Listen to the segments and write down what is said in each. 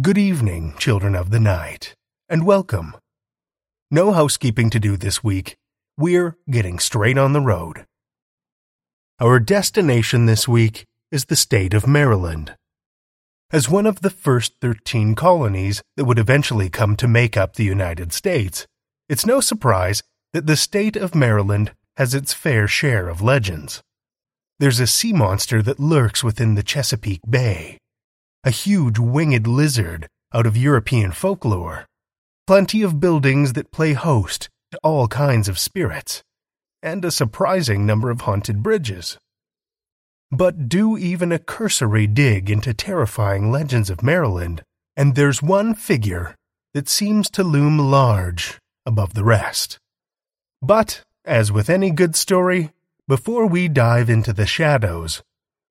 Good evening, children of the night, and welcome. No housekeeping to do this week. We're getting straight on the road. Our destination this week is the state of Maryland. As one of the first 13 colonies that would eventually come to make up the United States, it's no surprise that the state of Maryland has its fair share of legends. There's a sea monster that lurks within the Chesapeake Bay a huge winged lizard out of European folklore, plenty of buildings that play host to all kinds of spirits, and a surprising number of haunted bridges. But do even a cursory dig into terrifying legends of Maryland, and there's one figure that seems to loom large above the rest. But, as with any good story, before we dive into the shadows,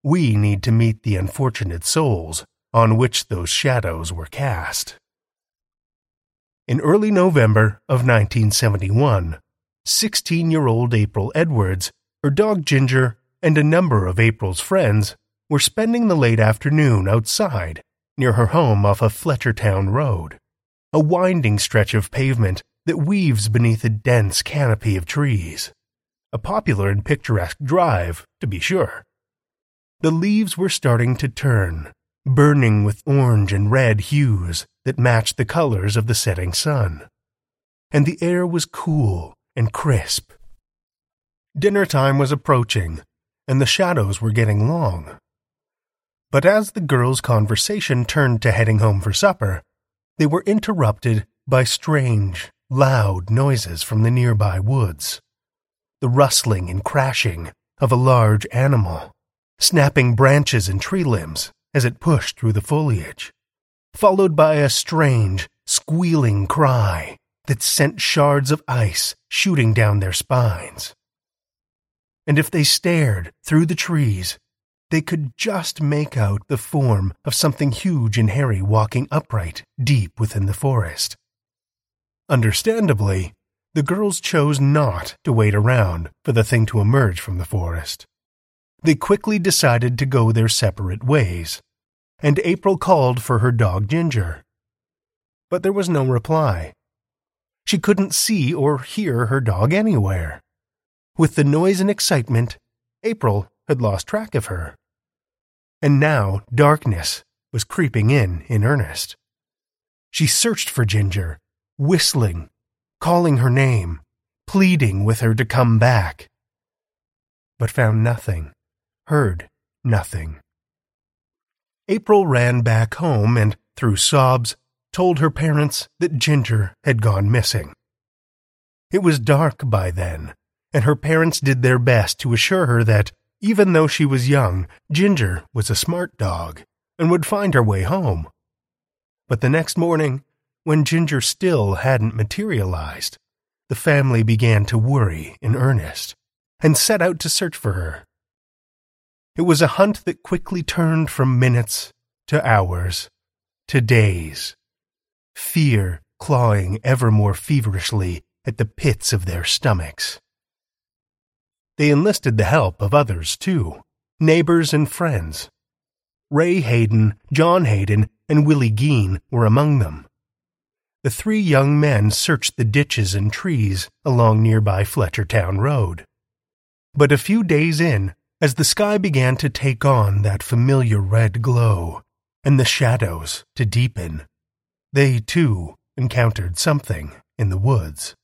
we need to meet the unfortunate souls on which those shadows were cast. In early November of 1971, 16 year old April Edwards, her dog Ginger, and a number of April's friends were spending the late afternoon outside near her home off of Fletchertown Road, a winding stretch of pavement that weaves beneath a dense canopy of trees. A popular and picturesque drive, to be sure. The leaves were starting to turn, burning with orange and red hues that matched the colors of the setting sun. And the air was cool and crisp. Dinner time was approaching, and the shadows were getting long. But as the girls' conversation turned to heading home for supper, they were interrupted by strange, loud noises from the nearby woods. The rustling and crashing of a large animal, snapping branches and tree limbs as it pushed through the foliage, followed by a strange, squealing cry that sent shards of ice shooting down their spines. And if they stared through the trees, they could just make out the form of something huge and hairy walking upright deep within the forest. Understandably, the girls chose not to wait around for the thing to emerge from the forest they quickly decided to go their separate ways, and April called for her dog Ginger. But there was no reply. She couldn't see or hear her dog anywhere. With the noise and excitement, April had lost track of her. And now darkness was creeping in in earnest. She searched for Ginger, whistling, calling her name, pleading with her to come back, but found nothing, heard nothing. April ran back home and, through sobs, told her parents that Ginger had gone missing. It was dark by then, and her parents did their best to assure her that, even though she was young, Ginger was a smart dog and would find her way home. But the next morning, when Ginger still hadn't materialized, the family began to worry in earnest and set out to search for her. It was a hunt that quickly turned from minutes to hours to days, fear clawing ever more feverishly at the pits of their stomachs. They enlisted the help of others, too neighbors and friends. Ray Hayden, John Hayden, and Willie Geen were among them. The three young men searched the ditches and trees along nearby Fletchertown Road. But a few days in, as the sky began to take on that familiar red glow and the shadows to deepen, they too encountered something in the woods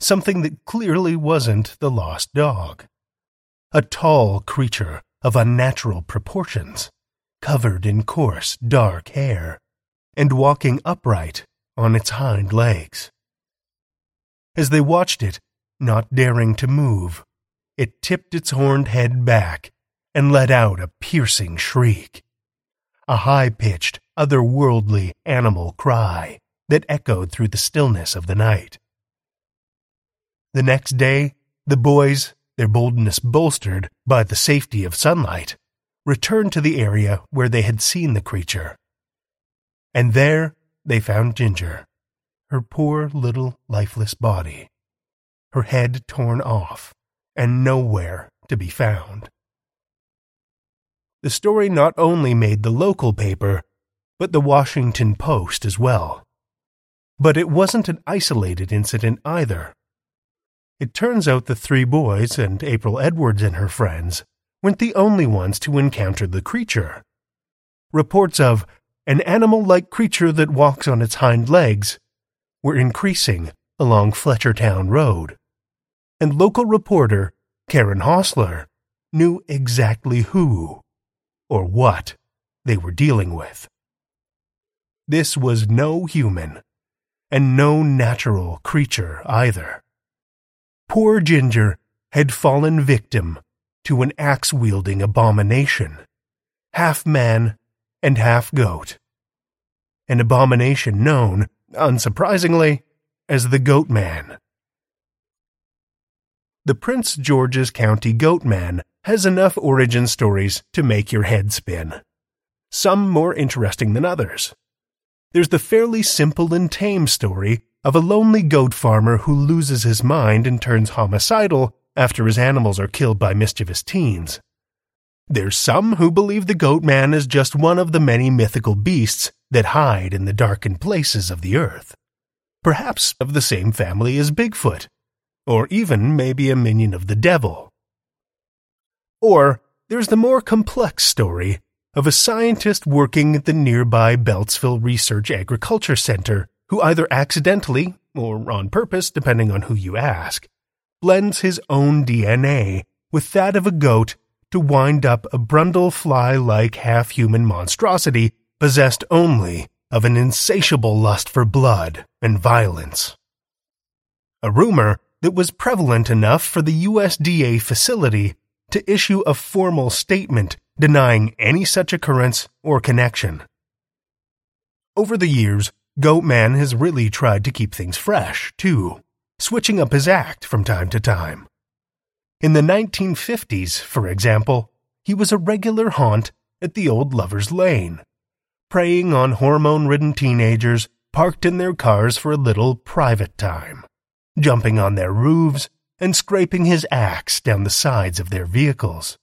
something that clearly wasn't the lost dog. A tall creature of unnatural proportions, covered in coarse, dark hair, and walking upright on its hind legs. As they watched it, not daring to move, it tipped its horned head back and let out a piercing shriek. A high pitched, otherworldly animal cry that echoed through the stillness of the night. The next day, the boys, their boldness bolstered by the safety of sunlight, returned to the area where they had seen the creature. And there they found Ginger, her poor little lifeless body, her head torn off, and nowhere to be found. The story not only made the local paper, but the Washington Post as well. But it wasn't an isolated incident either. It turns out the three boys and April Edwards and her friends weren't the only ones to encounter the creature. Reports of an animal like creature that walks on its hind legs were increasing along Fletchertown Road. And local reporter Karen Hostler knew exactly who or what they were dealing with. This was no human, and no natural creature either. Poor Ginger had fallen victim to an axe wielding abomination, half man and half goat. An abomination known, unsurprisingly, as the Goat Man. The Prince George's County Goat Man has enough origin stories to make your head spin, some more interesting than others. There's the fairly simple and tame story of a lonely goat farmer who loses his mind and turns homicidal after his animals are killed by mischievous teens. There's some who believe the goat man is just one of the many mythical beasts that hide in the darkened places of the earth. Perhaps of the same family as Bigfoot, or even maybe a minion of the devil. Or there's the more complex story of a scientist working at the nearby Beltsville Research Agriculture Center who either accidentally, or on purpose, depending on who you ask, blends his own DNA with that of a goat to wind up a brundle fly like half human monstrosity possessed only of an insatiable lust for blood and violence. A rumor that was prevalent enough for the USDA facility to issue a formal statement denying any such occurrence or connection. Over the years, Goatman has really tried to keep things fresh, too, switching up his act from time to time. In the 1950s, for example, he was a regular haunt at the old Lover's Lane, preying on hormone ridden teenagers parked in their cars for a little private time, jumping on their roofs and scraping his axe down the sides of their vehicles.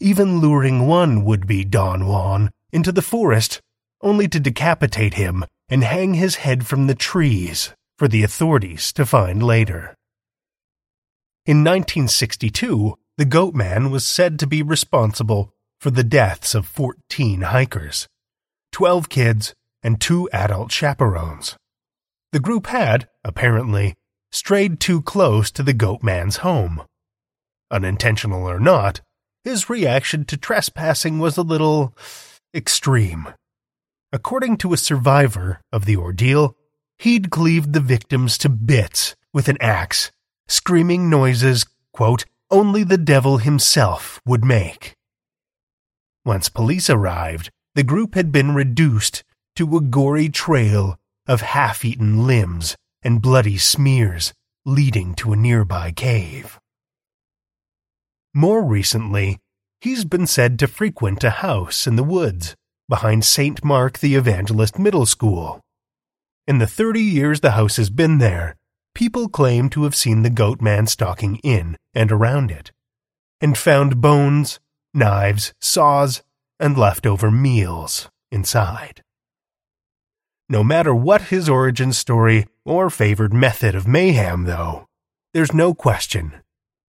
Even luring one would be Don Juan into the forest only to decapitate him and hang his head from the trees for the authorities to find later. In 1962, the Goat Man was said to be responsible for the deaths of 14 hikers, 12 kids, and two adult chaperones. The group had, apparently, strayed too close to the goat man's home. Unintentional or not, his reaction to trespassing was a little extreme. According to a survivor of the ordeal, he'd cleaved the victims to bits with an axe, screaming noises, quote, only the devil himself would make. Once police arrived, the group had been reduced to a gory trail of half eaten limbs and bloody smears leading to a nearby cave. More recently, he's been said to frequent a house in the woods behind St. Mark the Evangelist Middle School. In the 30 years the house has been there, people claim to have seen the goat man stalking in and around it, and found bones, knives, saws, and leftover meals inside. No matter what his origin story or favored method of mayhem, though, there's no question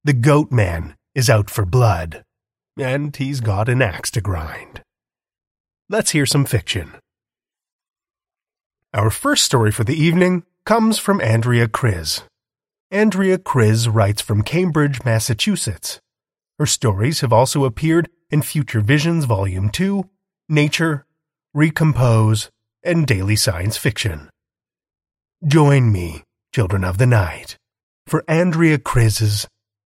the goat man is out for blood, and he's got an axe to grind. Let's hear some fiction. Our first story for the evening comes from Andrea Kriz. Andrea Kriz writes from Cambridge, Massachusetts. Her stories have also appeared in Future Visions Volume 2, Nature, Recompose, and Daily Science Fiction. Join me, children of the night, for Andrea Kriz's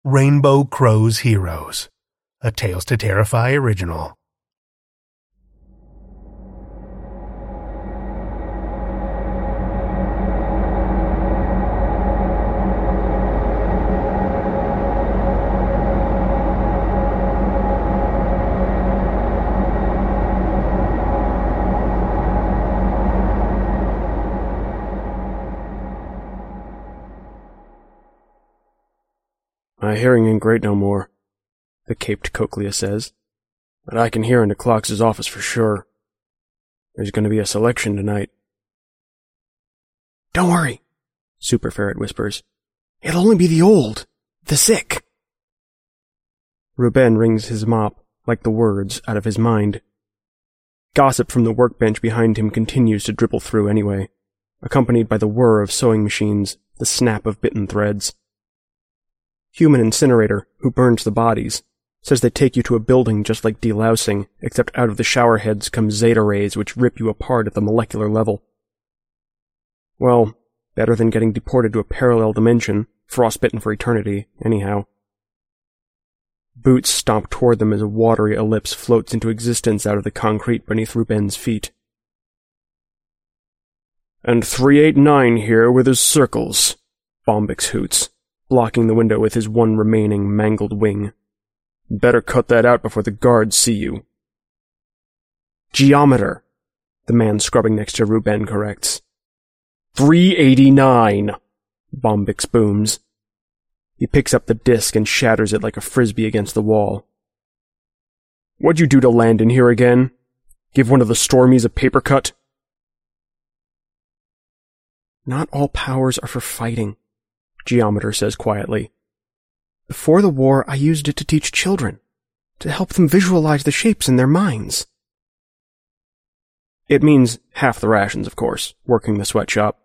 Rainbow Crow's Heroes, a Tales to Terrify original. My hearing ain't great no more, the caped Cochlea says, but I can hear into Clox's office for sure. There's going to be a selection tonight. Don't worry, Super Ferret whispers. It'll only be the old, the sick. Ruben wrings his mop, like the words, out of his mind. Gossip from the workbench behind him continues to dribble through anyway, accompanied by the whir of sewing machines, the snap of bitten threads. Human Incinerator, who burns the bodies, says they take you to a building just like delousing, except out of the shower heads come zeta rays which rip you apart at the molecular level. Well, better than getting deported to a parallel dimension, frostbitten for eternity, anyhow. Boots stomp toward them as a watery ellipse floats into existence out of the concrete beneath Ruben's feet. And 389 here with his circles, Bombyx hoots blocking the window with his one remaining mangled wing. Better cut that out before the guards see you. Geometer, the man scrubbing next to Ruben corrects. 389, Bombyx booms. He picks up the disc and shatters it like a frisbee against the wall. What'd you do to land in here again? Give one of the Stormies a paper cut? Not all powers are for fighting, Geometer says quietly. Before the war, I used it to teach children, to help them visualize the shapes in their minds. It means half the rations, of course, working the sweatshop.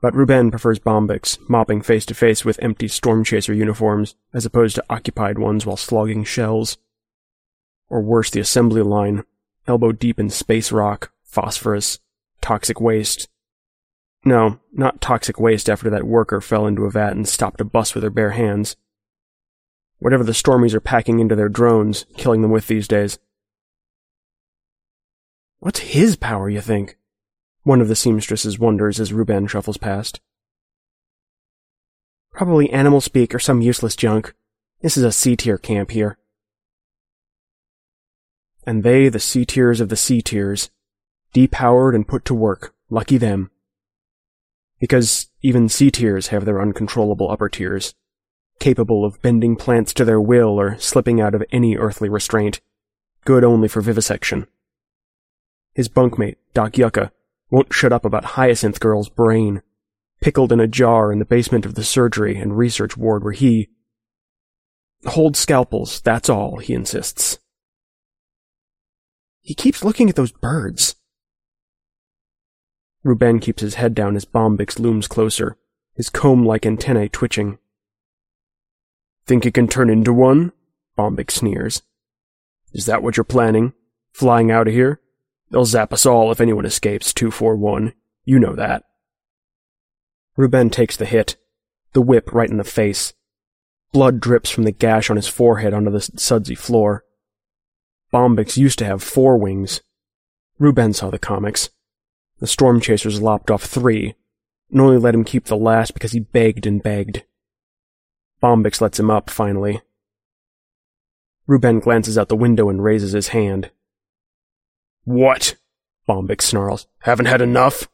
But Ruben prefers Bombyx, mopping face to face with empty storm chaser uniforms, as opposed to occupied ones while slogging shells. Or worse, the assembly line, elbow deep in space rock, phosphorus, toxic waste, no, not toxic waste after that worker fell into a vat and stopped a bus with her bare hands. Whatever the Stormies are packing into their drones, killing them with these days. What's his power, you think? One of the seamstresses wonders as Ruben shuffles past. Probably animal speak or some useless junk. This is a C-tier camp here. And they, the C-tiers of the C-tiers, depowered and put to work, lucky them because even C tiers have their uncontrollable upper tiers, capable of bending plants to their will or slipping out of any earthly restraint, good only for vivisection. His bunkmate, Doc Yucca, won't shut up about Hyacinth Girl's brain, pickled in a jar in the basement of the surgery and research ward where he holds scalpels, that's all, he insists. He keeps looking at those birds. Ruben keeps his head down as Bombyx looms closer, his comb-like antennae twitching. Think you can turn into one? Bombyx sneers. Is that what you're planning? Flying out of here? They'll zap us all if anyone escapes 241. You know that. Ruben takes the hit, the whip right in the face. Blood drips from the gash on his forehead onto the sudsy floor. Bombyx used to have four wings. Ruben saw the comics. The storm chasers lopped off three, and only let him keep the last because he begged and begged. Bombyx lets him up, finally. Ruben glances out the window and raises his hand. What? Bombyx snarls. Haven't had enough?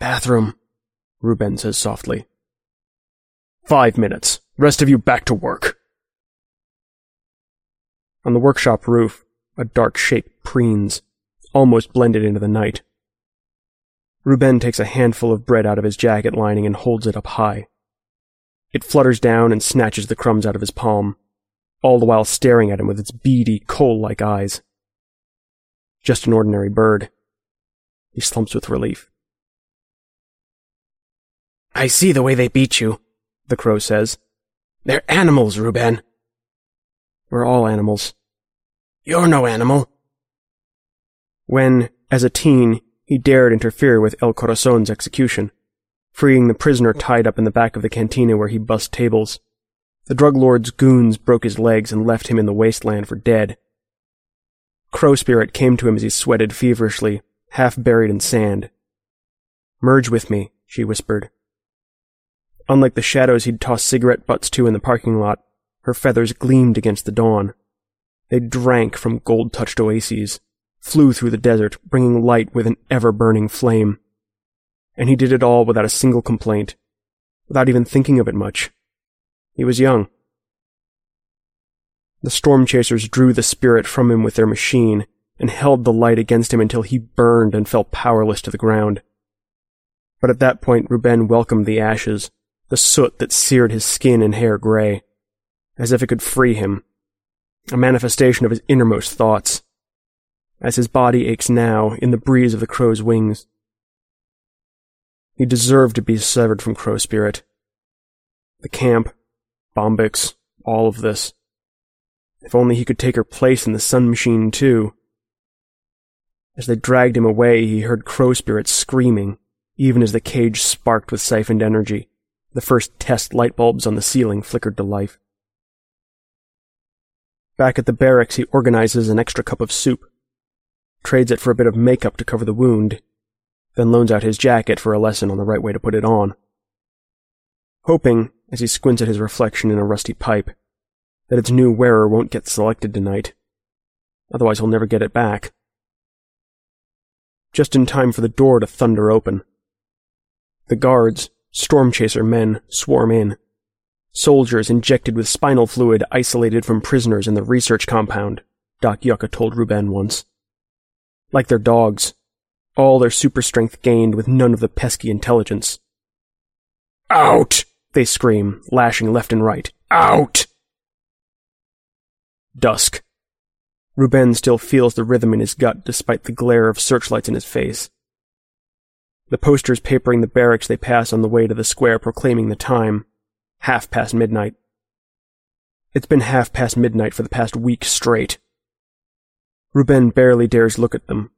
Bathroom, Ruben says softly. Five minutes. Rest of you back to work. On the workshop roof, a dark shape preens, almost blended into the night. Ruben takes a handful of bread out of his jacket lining and holds it up high. It flutters down and snatches the crumbs out of his palm, all the while staring at him with its beady, coal-like eyes. Just an ordinary bird. He slumps with relief. I see the way they beat you, the crow says. They're animals, Ruben. We're all animals. You're no animal. When, as a teen, he dared interfere with El Corazon's execution, freeing the prisoner tied up in the back of the cantina where he bussed tables. The drug lord's goons broke his legs and left him in the wasteland for dead. Crow Spirit came to him as he sweated feverishly, half buried in sand. Merge with me, she whispered. Unlike the shadows he'd tossed cigarette butts to in the parking lot, her feathers gleamed against the dawn. They drank from gold-touched oases, flew through the desert, bringing light with an ever-burning flame. And he did it all without a single complaint, without even thinking of it much. He was young. The storm chasers drew the spirit from him with their machine and held the light against him until he burned and fell powerless to the ground. But at that point, Ruben welcomed the ashes, the soot that seared his skin and hair gray, as if it could free him, a manifestation of his innermost thoughts, as his body aches now in the breeze of the crow's wings. He deserved to be severed from Crow Spirit. The camp, Bombyx, all of this. If only he could take her place in the sun machine, too. As they dragged him away, he heard Crow Spirit screaming, even as the cage sparked with siphoned energy. The first test light bulbs on the ceiling flickered to life. Back at the barracks, he organizes an extra cup of soup, trades it for a bit of makeup to cover the wound, then loans out his jacket for a lesson on the right way to put it on. Hoping, as he squints at his reflection in a rusty pipe, that its new wearer won't get selected tonight. Otherwise he'll never get it back. Just in time for the door to thunder open. The guards, storm chaser men, swarm in. Soldiers injected with spinal fluid isolated from prisoners in the research compound, Doc Yucca told Ruben once. Like their dogs, all their super strength gained with none of the pesky intelligence. Out! They scream, lashing left and right. Out! Dusk. Ruben still feels the rhythm in his gut despite the glare of searchlights in his face. The posters papering the barracks they pass on the way to the square proclaiming the time. Half past midnight. It's been half past midnight for the past week straight. Ruben barely dares look at them.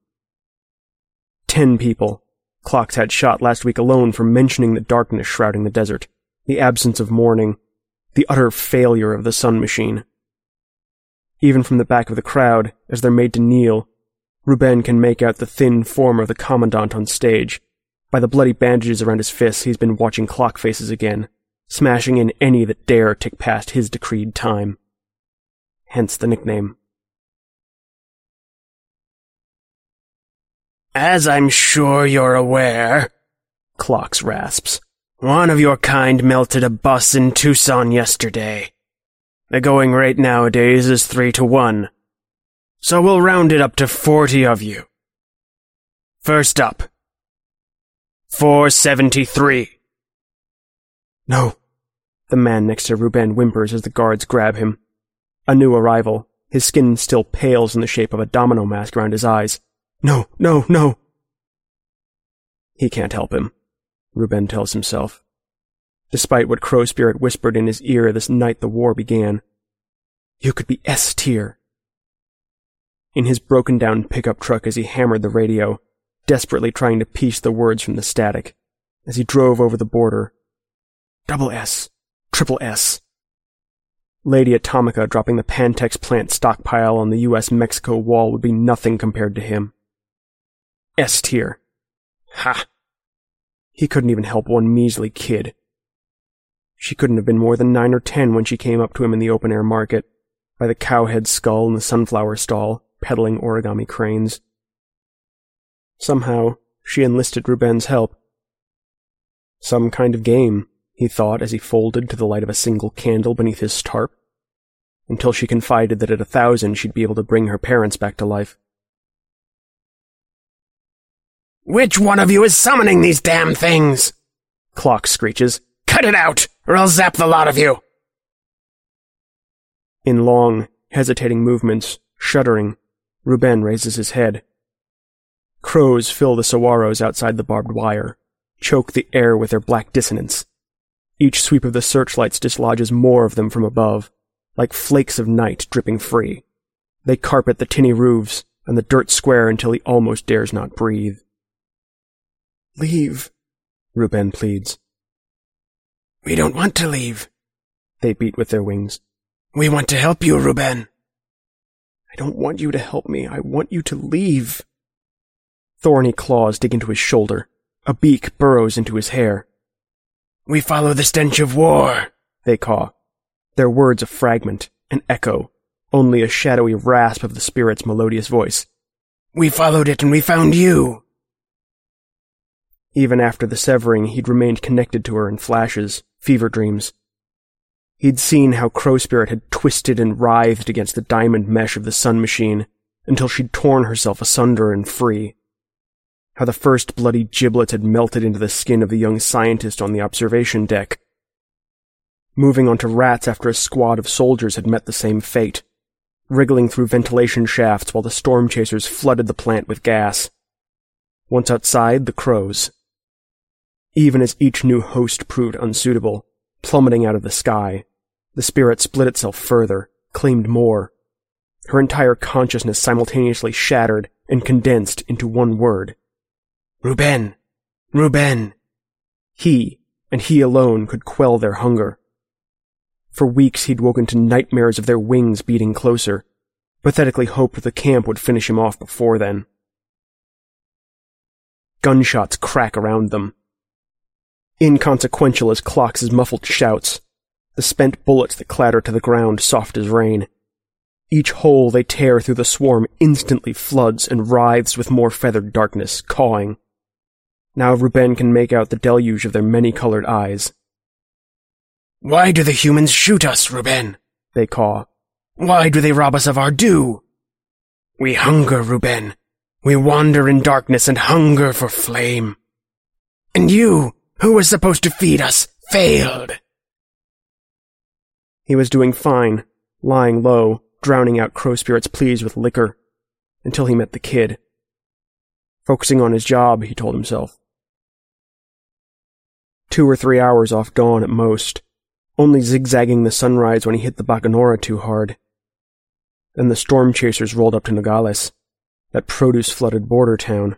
Ten people. Clocks had shot last week alone for mentioning the darkness shrouding the desert, the absence of morning, the utter failure of the sun machine. Even from the back of the crowd, as they're made to kneel, Ruben can make out the thin form of the commandant on stage. By the bloody bandages around his fists, he's been watching clock faces again, smashing in any that dare tick past his decreed time. Hence the nickname. As I'm sure you're aware, Clocks rasps, one of your kind melted a bus in Tucson yesterday. The going rate nowadays is three to one. So we'll round it up to forty of you. First up. 473. No. The man next to Ruben whimpers as the guards grab him. A new arrival, his skin still pales in the shape of a domino mask around his eyes. No, no, no. He can't help him. Ruben tells himself. Despite what Crow Spirit whispered in his ear this night the war began. You could be S tier. In his broken down pickup truck as he hammered the radio, desperately trying to piece the words from the static, as he drove over the border. Double S. Triple S. Lady Atomica dropping the Pantex plant stockpile on the US-Mexico wall would be nothing compared to him. S tier. Ha! He couldn't even help one measly kid. She couldn't have been more than nine or ten when she came up to him in the open-air market, by the cowhead skull in the sunflower stall, peddling origami cranes. Somehow, she enlisted Ruben's help. Some kind of game, he thought as he folded to the light of a single candle beneath his tarp, until she confided that at a thousand she'd be able to bring her parents back to life. Which one of you is summoning these damn things? Clock screeches. Cut it out, or I'll zap the lot of you! In long, hesitating movements, shuddering, Ruben raises his head. Crows fill the saguaros outside the barbed wire, choke the air with their black dissonance. Each sweep of the searchlights dislodges more of them from above, like flakes of night dripping free. They carpet the tinny roofs and the dirt square until he almost dares not breathe. Leave, Ruben pleads. We don't want to leave, they beat with their wings. We want to help you, Ruben. I don't want you to help me. I want you to leave. Thorny claws dig into his shoulder. A beak burrows into his hair. We follow the stench of war, they caw. Their words a fragment, an echo, only a shadowy rasp of the spirit's melodious voice. We followed it and we found you. Even after the severing, he'd remained connected to her in flashes, fever dreams. He'd seen how Crow Spirit had twisted and writhed against the diamond mesh of the sun machine until she'd torn herself asunder and free. How the first bloody giblets had melted into the skin of the young scientist on the observation deck. Moving onto rats after a squad of soldiers had met the same fate, wriggling through ventilation shafts while the storm chasers flooded the plant with gas. Once outside, the crows. Even as each new host proved unsuitable, plummeting out of the sky, the spirit split itself further, claimed more. Her entire consciousness simultaneously shattered and condensed into one word. Ruben! Ruben! He, and he alone, could quell their hunger. For weeks he'd woken to nightmares of their wings beating closer, pathetically hoped the camp would finish him off before then. Gunshots crack around them. Inconsequential as Clox's muffled shouts, the spent bullets that clatter to the ground soft as rain. Each hole they tear through the swarm instantly floods and writhes with more feathered darkness, cawing. Now Ruben can make out the deluge of their many-colored eyes. Why do the humans shoot us, Ruben? They caw. Why do they rob us of our due? We hunger, Ruben. We wander in darkness and hunger for flame. And you, who was supposed to feed us, failed. He was doing fine, lying low, drowning out Crow Spirit's pleas with liquor, until he met the kid. Focusing on his job, he told himself. Two or three hours off dawn at most, only zigzagging the sunrise when he hit the Bacanora too hard. Then the storm chasers rolled up to Nogales, that produce-flooded border town,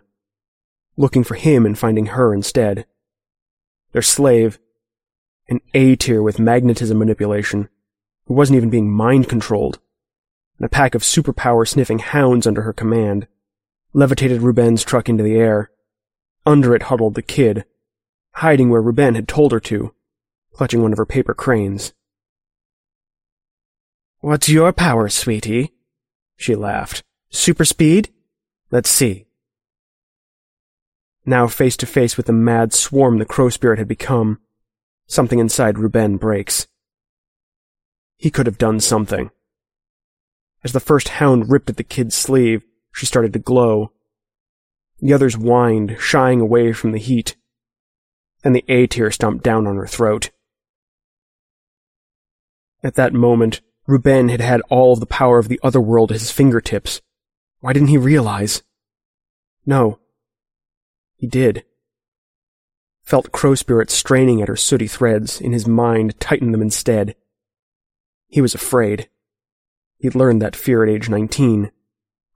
looking for him and finding her instead. Their slave, an A-tier with magnetism manipulation, who wasn't even being mind-controlled, and a pack of superpower-sniffing hounds under her command, levitated Ruben's truck into the air. Under it huddled the kid, hiding where Ruben had told her to, clutching one of her paper cranes. What's your power, sweetie? She laughed. Super speed? Let's see. Now face to face with the mad swarm the crow spirit had become, something inside Ruben breaks. He could have done something. As the first hound ripped at the kid's sleeve, she started to glow. The others whined, shying away from the heat. And the A-tier stomped down on her throat. At that moment, Ruben had had all of the power of the other world at his fingertips. Why didn't he realize? No. He did. felt Crow Spirit straining at her sooty threads, in his mind tighten them instead. He was afraid. He'd learned that fear at age 19,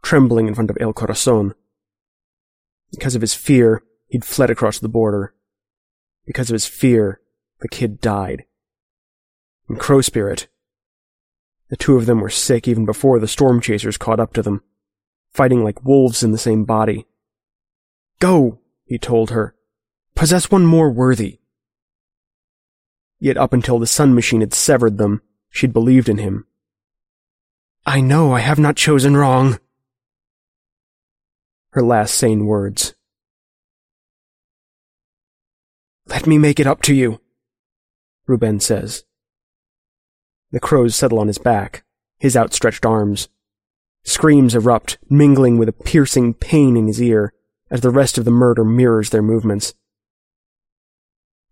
trembling in front of El Corazon. Because of his fear, he'd fled across the border. Because of his fear, the kid died. And Crow Spirit. The two of them were sick even before the storm chasers caught up to them, fighting like wolves in the same body. Go, he told her. Possess one more worthy. Yet up until the sun machine had severed them, she'd believed in him. I know I have not chosen wrong. Her last sane words. Let me make it up to you, Ruben says. The crows settle on his back, his outstretched arms. Screams erupt, mingling with a piercing pain in his ear, as the rest of the murder mirrors their movements.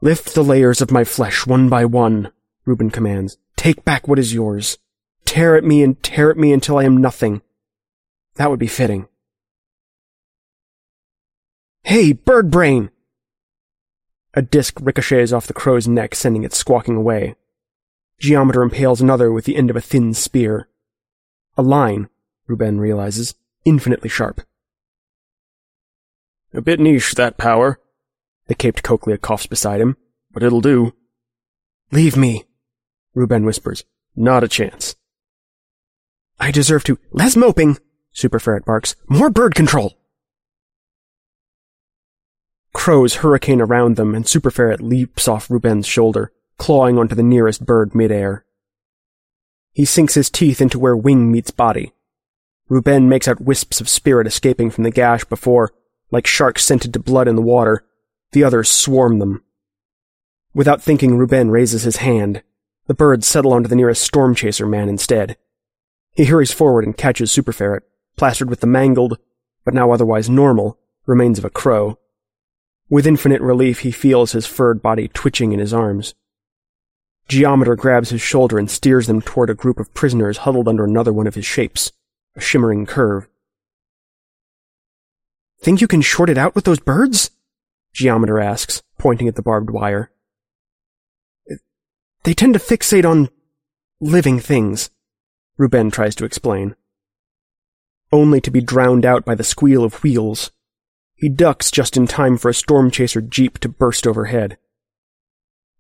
Lift the layers of my flesh one by one, Ruben commands. Take back what is yours. Tear at me and tear at me until I am nothing. That would be fitting. Hey, bird brain! A disc ricochets off the crow's neck, sending it squawking away. Geometer impales another with the end of a thin spear. A line, Ruben realizes, infinitely sharp. A bit niche, that power. The caped cochlea coughs beside him. But it'll do. Leave me, Ruben whispers. Not a chance. I deserve to. Less moping, Superferret barks. More bird control. Crows hurricane around them, and Superferret leaps off Ruben's shoulder, clawing onto the nearest bird midair. He sinks his teeth into where wing meets body. Ruben makes out wisps of spirit escaping from the gash before, like sharks scented to blood in the water, the others swarm them. Without thinking, Ruben raises his hand. The birds settle onto the nearest storm chaser man instead. He hurries forward and catches Superferret, plastered with the mangled, but now otherwise normal, remains of a crow. With infinite relief, he feels his furred body twitching in his arms. Geometer grabs his shoulder and steers them toward a group of prisoners huddled under another one of his shapes, a shimmering curve. Think you can short it out with those birds? Geometer asks, pointing at the barbed wire. They tend to fixate on living things, Ruben tries to explain. Only to be drowned out by the squeal of wheels. He ducks just in time for a storm chaser jeep to burst overhead.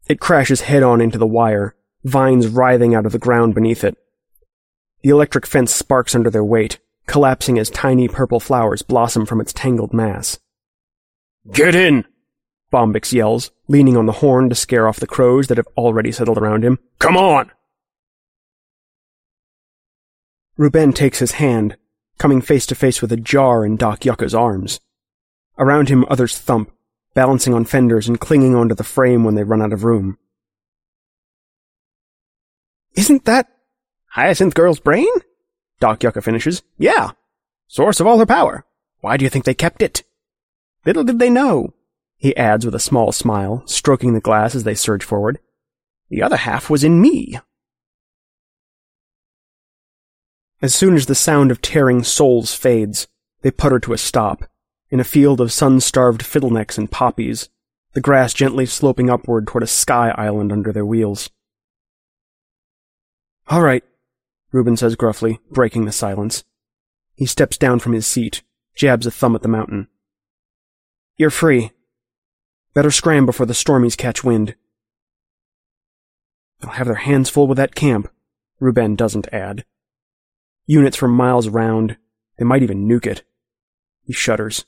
It crashes head on into the wire, vines writhing out of the ground beneath it. The electric fence sparks under their weight, collapsing as tiny purple flowers blossom from its tangled mass. Get in! Bombyx yells, leaning on the horn to scare off the crows that have already settled around him. Come on! Ruben takes his hand, coming face to face with a jar in Doc Yucca's arms. Around him others thump, balancing on fenders and clinging onto the frame when they run out of room. Isn't that Hyacinth Girl's brain? Doc Yucca finishes. Yeah. Source of all her power. Why do you think they kept it? Little did they know he adds with a small smile, stroking the glass as they surge forward. The other half was in me. As soon as the sound of tearing souls fades, they putter to a stop, in a field of sun-starved fiddlenecks and poppies, the grass gently sloping upward toward a sky island under their wheels. All right, Ruben says gruffly, breaking the silence. He steps down from his seat, jabs a thumb at the mountain. You're free. Better scram before the stormies catch wind. They'll have their hands full with that camp, Ruben doesn't add. Units from miles around, they might even nuke it. He shudders.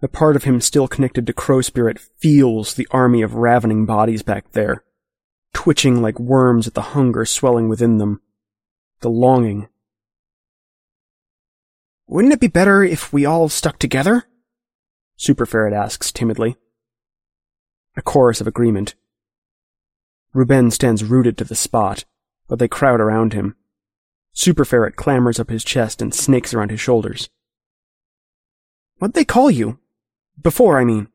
The part of him still connected to Crow Spirit feels the army of ravening bodies back there, twitching like worms at the hunger swelling within them, the longing, wouldn't it be better if we all stuck together? Superferret asks timidly. A chorus of agreement. Ruben stands rooted to the spot, but they crowd around him. Superferret clambers up his chest and snakes around his shoulders. What'd they call you? Before, I mean.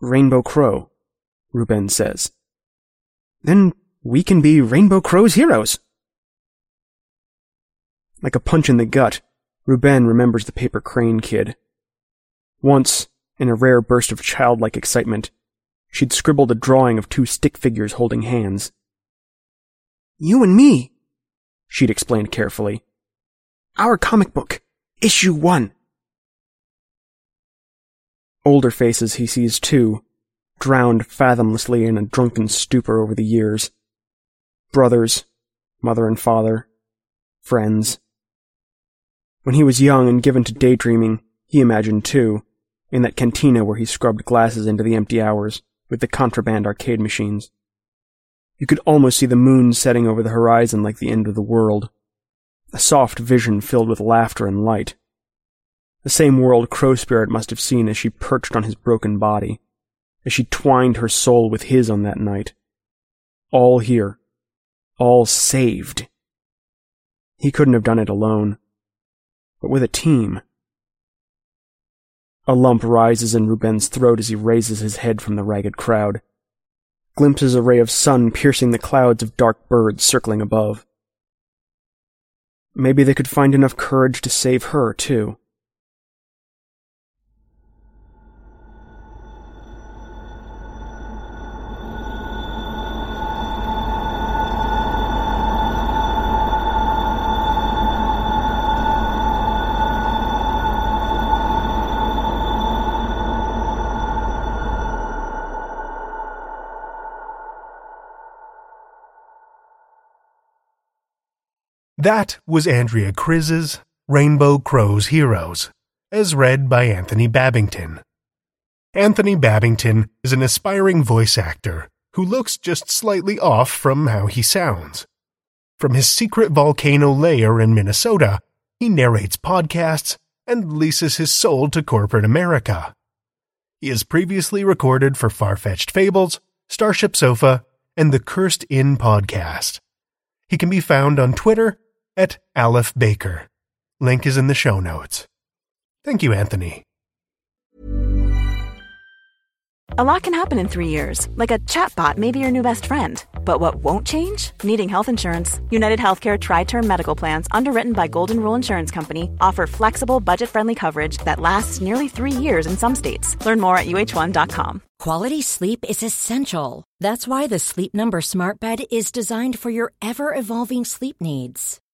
Rainbow Crow, Ruben says. Then we can be Rainbow Crow's heroes. Like a punch in the gut, Ruben remembers the paper crane kid, Once, in a rare burst of childlike excitement, she'd scribbled a drawing of two stick figures holding hands. You and me, she'd explained carefully. Our comic book, issue one. Older faces he sees too, drowned fathomlessly in a drunken stupor over the years. Brothers, mother and father, friends. When he was young and given to daydreaming, he imagined too, in that cantina where he scrubbed glasses into the empty hours with the contraband arcade machines. You could almost see the moon setting over the horizon like the end of the world. A soft vision filled with laughter and light. The same world Crow Spirit must have seen as she perched on his broken body, as she twined her soul with his on that night. All here. All saved. He couldn't have done it alone. But with a team. A lump rises in Ruben's throat as he raises his head from the ragged crowd. Glimpses a ray of sun piercing the clouds of dark birds circling above. Maybe they could find enough courage to save her, too. That was Andrea Kriz's Rainbow Crow's Heroes, as read by Anthony Babbington. Anthony Babbington is an aspiring voice actor who looks just slightly off from how he sounds. From his secret volcano lair in Minnesota, he narrates podcasts and leases his soul to corporate America. He has previously recorded for Farfetched Fables, Starship Sofa, and the Cursed Inn podcast. He can be found on Twitter at Aleph Baker. Link is in the show notes. Thank you, Anthony. A lot can happen in three years, like a chatbot may be your new best friend. But what won't change? Needing health insurance. United Healthcare Tri Term Medical Plans, underwritten by Golden Rule Insurance Company, offer flexible, budget friendly coverage that lasts nearly three years in some states. Learn more at uh1.com. Quality sleep is essential. That's why the Sleep Number Smart Bed is designed for your ever evolving sleep needs.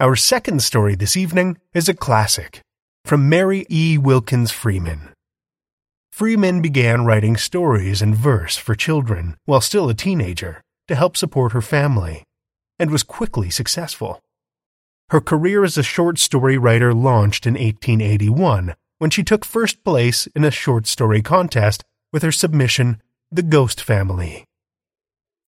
Our second story this evening is a classic from Mary E. Wilkins Freeman. Freeman began writing stories and verse for children while still a teenager to help support her family, and was quickly successful. Her career as a short story writer launched in 1881 when she took first place in a short story contest with her submission, The Ghost Family.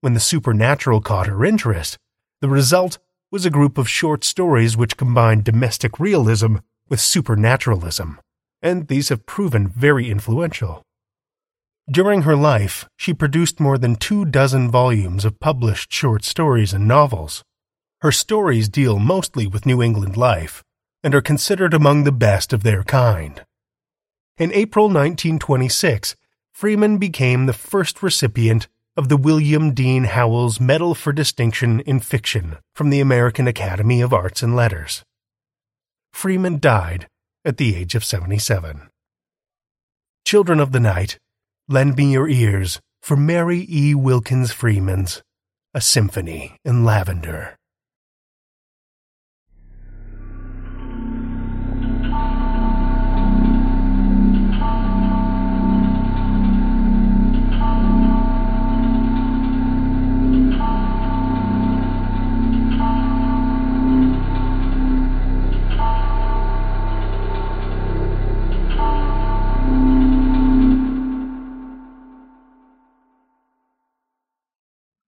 When the supernatural caught her interest, the result was a group of short stories which combined domestic realism with supernaturalism, and these have proven very influential. During her life, she produced more than two dozen volumes of published short stories and novels. Her stories deal mostly with New England life and are considered among the best of their kind. In April 1926, Freeman became the first recipient of the William Dean Howells Medal for Distinction in Fiction from the American Academy of Arts and Letters. Freeman died at the age of 77. Children of the Night, lend me your ears for Mary E. Wilkins Freeman's A Symphony in Lavender.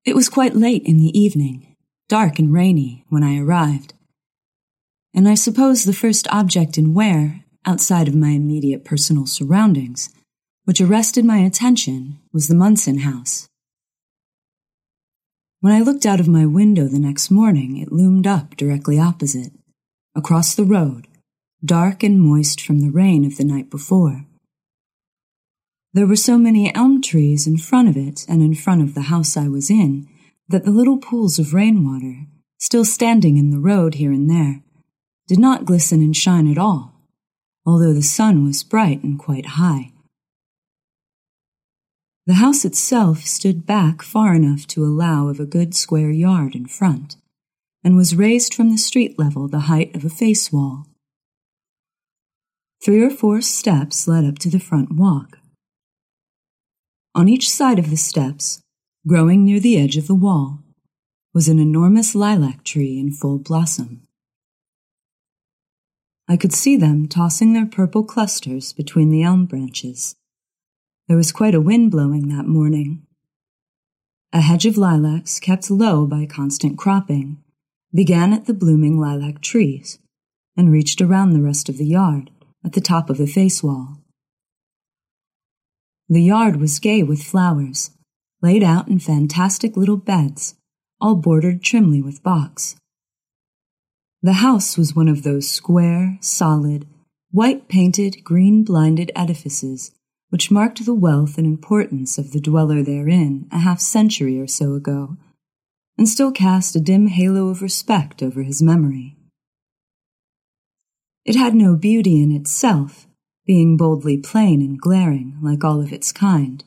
It was quite late in the evening, dark and rainy, when I arrived. And I suppose the first object in Ware, outside of my immediate personal surroundings, which arrested my attention was the Munson house. When I looked out of my window the next morning, it loomed up directly opposite, across the road, dark and moist from the rain of the night before. There were so many elm trees in front of it and in front of the house I was in that the little pools of rainwater, still standing in the road here and there, did not glisten and shine at all, although the sun was bright and quite high. The house itself stood back far enough to allow of a good square yard in front, and was raised from the street level the height of a face wall. Three or four steps led up to the front walk. On each side of the steps, growing near the edge of the wall, was an enormous lilac tree in full blossom. I could see them tossing their purple clusters between the elm branches. There was quite a wind blowing that morning. A hedge of lilacs, kept low by constant cropping, began at the blooming lilac trees and reached around the rest of the yard at the top of the face wall. The yard was gay with flowers, laid out in fantastic little beds, all bordered trimly with box. The house was one of those square, solid, white painted, green blinded edifices which marked the wealth and importance of the dweller therein a half century or so ago, and still cast a dim halo of respect over his memory. It had no beauty in itself, being boldly plain and glaring like all of its kind.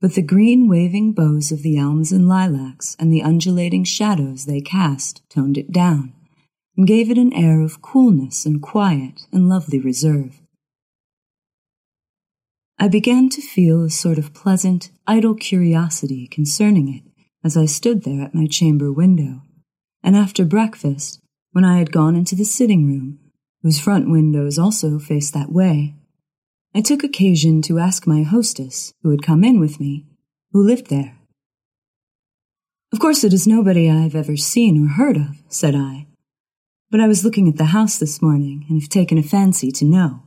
But the green waving boughs of the elms and lilacs and the undulating shadows they cast toned it down and gave it an air of coolness and quiet and lovely reserve. I began to feel a sort of pleasant, idle curiosity concerning it as I stood there at my chamber window, and after breakfast, when I had gone into the sitting room whose front windows also faced that way, I took occasion to ask my hostess, who had come in with me, who lived there. Of course, it is nobody I have ever seen or heard of, said I, but I was looking at the house this morning and have taken a fancy to know.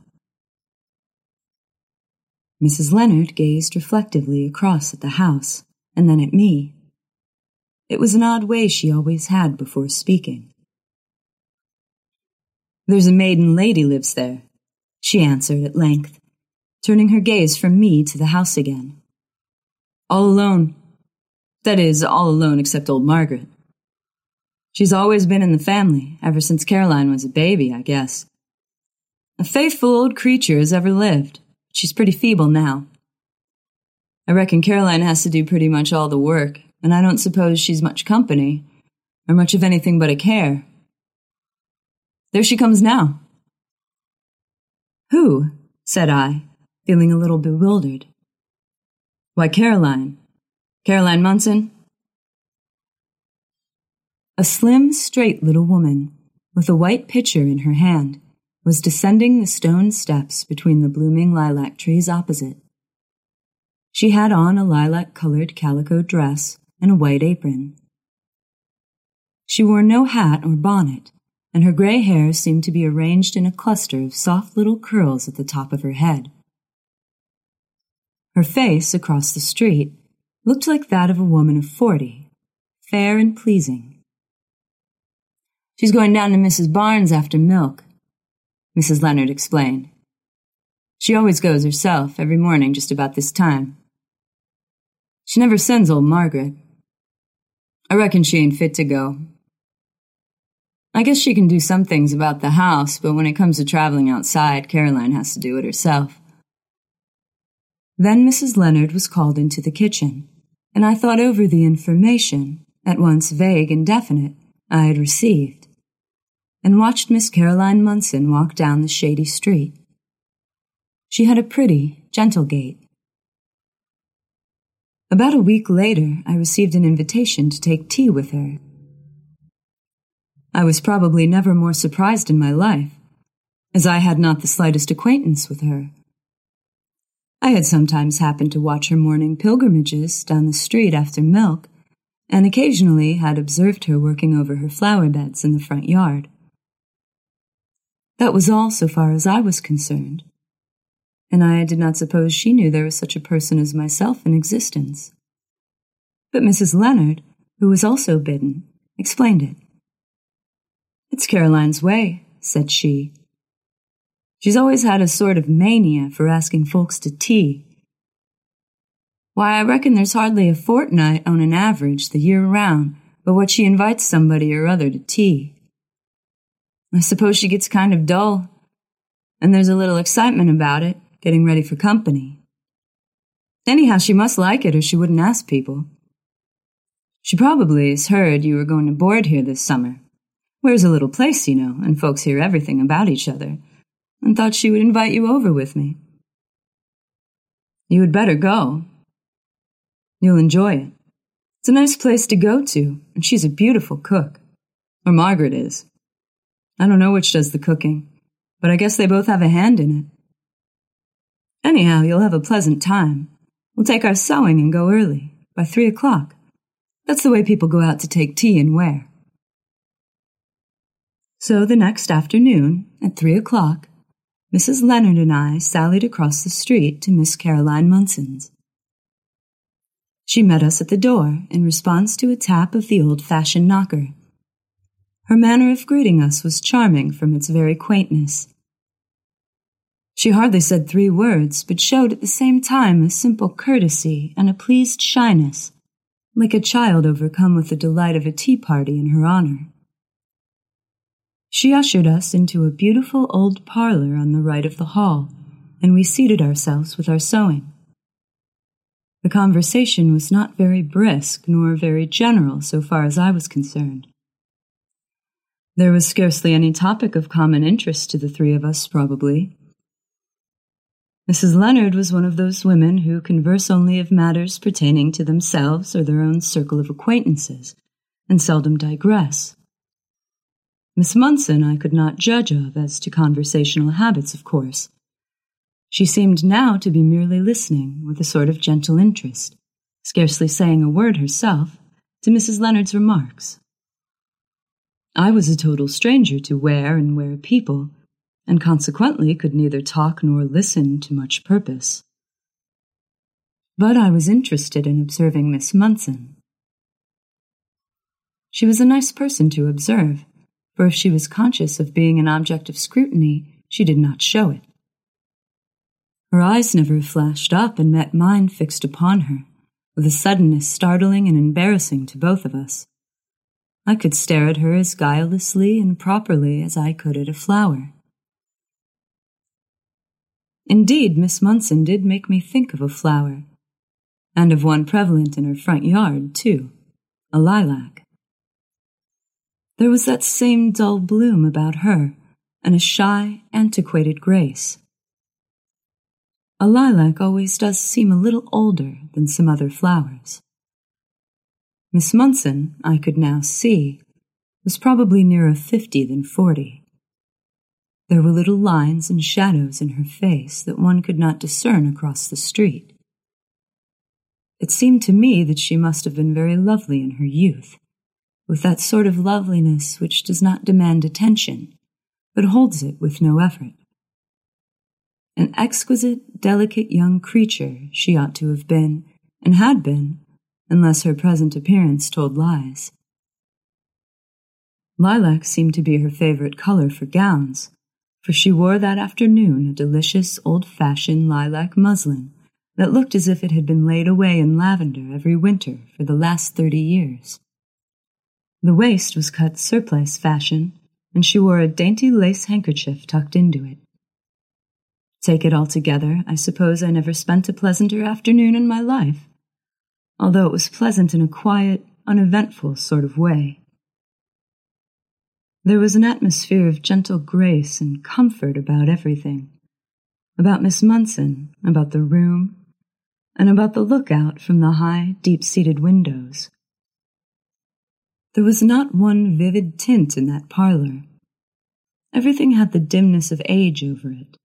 Mrs. Leonard gazed reflectively across at the house and then at me. It was an odd way she always had before speaking. There's a maiden lady lives there, she answered at length, turning her gaze from me to the house again. All alone. That is, all alone except old Margaret. She's always been in the family, ever since Caroline was a baby, I guess. A faithful old creature as ever lived. She's pretty feeble now. I reckon Caroline has to do pretty much all the work, and I don't suppose she's much company, or much of anything but a care. There she comes now. Who? said I, feeling a little bewildered. Why, Caroline. Caroline Munson? A slim, straight little woman, with a white pitcher in her hand, was descending the stone steps between the blooming lilac trees opposite. She had on a lilac colored calico dress and a white apron. She wore no hat or bonnet, and her gray hair seemed to be arranged in a cluster of soft little curls at the top of her head. Her face, across the street, looked like that of a woman of forty, fair and pleasing. She's going down to Mrs. Barnes after milk, Mrs. Leonard explained. She always goes herself every morning just about this time. She never sends old Margaret. I reckon she ain't fit to go. I guess she can do some things about the house, but when it comes to traveling outside, Caroline has to do it herself. Then Mrs. Leonard was called into the kitchen, and I thought over the information, at once vague and definite, I had received, and watched Miss Caroline Munson walk down the shady street. She had a pretty, gentle gait. About a week later, I received an invitation to take tea with her. I was probably never more surprised in my life, as I had not the slightest acquaintance with her. I had sometimes happened to watch her morning pilgrimages down the street after milk, and occasionally had observed her working over her flower beds in the front yard. That was all so far as I was concerned, and I did not suppose she knew there was such a person as myself in existence. But Mrs. Leonard, who was also bidden, explained it. It's Caroline's way, said she, She's always had a sort of mania for asking folks to tea. Why, I reckon there's hardly a fortnight on an average the year round but what she invites somebody or other to tea. I suppose she gets kind of dull, and there's a little excitement about it, getting ready for company. Anyhow, she must like it or she wouldn't ask people. She probably has heard you were going to board here this summer. Ware's a little place, you know, and folks hear everything about each other and thought she would invite you over with me. You had better go. You'll enjoy it. It's a nice place to go to, and she's a beautiful cook. Or Margaret is. I don't know which does the cooking, but I guess they both have a hand in it. Anyhow, you'll have a pleasant time. We'll take our sewing and go early, by three o'clock. That's the way people go out to take tea and Ware. So the next afternoon, at three o'clock, Mrs. Leonard and I sallied across the street to Miss Caroline Munson's. She met us at the door in response to a tap of the old fashioned knocker. Her manner of greeting us was charming from its very quaintness. She hardly said three words, but showed at the same time a simple courtesy and a pleased shyness, like a child overcome with the delight of a tea party in her honor. She ushered us into a beautiful old parlor on the right of the hall, and we seated ourselves with our sewing. The conversation was not very brisk nor very general so far as I was concerned. There was scarcely any topic of common interest to the three of us, probably. Mrs. Leonard was one of those women who converse only of matters pertaining to themselves or their own circle of acquaintances, and seldom digress. Miss Munson I could not judge of as to conversational habits, of course. She seemed now to be merely listening with a sort of gentle interest, scarcely saying a word herself, to Mrs. Leonard's remarks. I was a total stranger to Ware and Ware people, and consequently could neither talk nor listen to much purpose. But I was interested in observing Miss Munson. She was a nice person to observe, for if she was conscious of being an object of scrutiny, she did not show it. Her eyes never flashed up and met mine fixed upon her, with a suddenness startling and embarrassing to both of us. I could stare at her as guilelessly and properly as I could at a flower. Indeed, Miss Munson did make me think of a flower, and of one prevalent in her front yard, too, a lilac. There was that same dull bloom about her, and a shy, antiquated grace. A lilac always does seem a little older than some other flowers. Miss Munson, I could now see, was probably nearer fifty than forty. There were little lines and shadows in her face that one could not discern across the street. It seemed to me that she must have been very lovely in her youth, with that sort of loveliness which does not demand attention, but holds it with no effort. An exquisite, delicate young creature she ought to have been, and had been, unless her present appearance told lies. Lilac seemed to be her favorite color for gowns, for she wore that afternoon a delicious old fashioned lilac muslin that looked as if it had been laid away in lavender every winter for the last thirty years. The waist was cut surplice fashion, and she wore a dainty lace handkerchief tucked into it. Take it all together, I suppose I never spent a pleasanter afternoon in my life, although it was pleasant in a quiet, uneventful sort of way. There was an atmosphere of gentle grace and comfort about everything about Miss Munson, about the room, and about the lookout from the high, deep seated windows. There was not one vivid tint in that parlor. Everything had the dimness of age over it.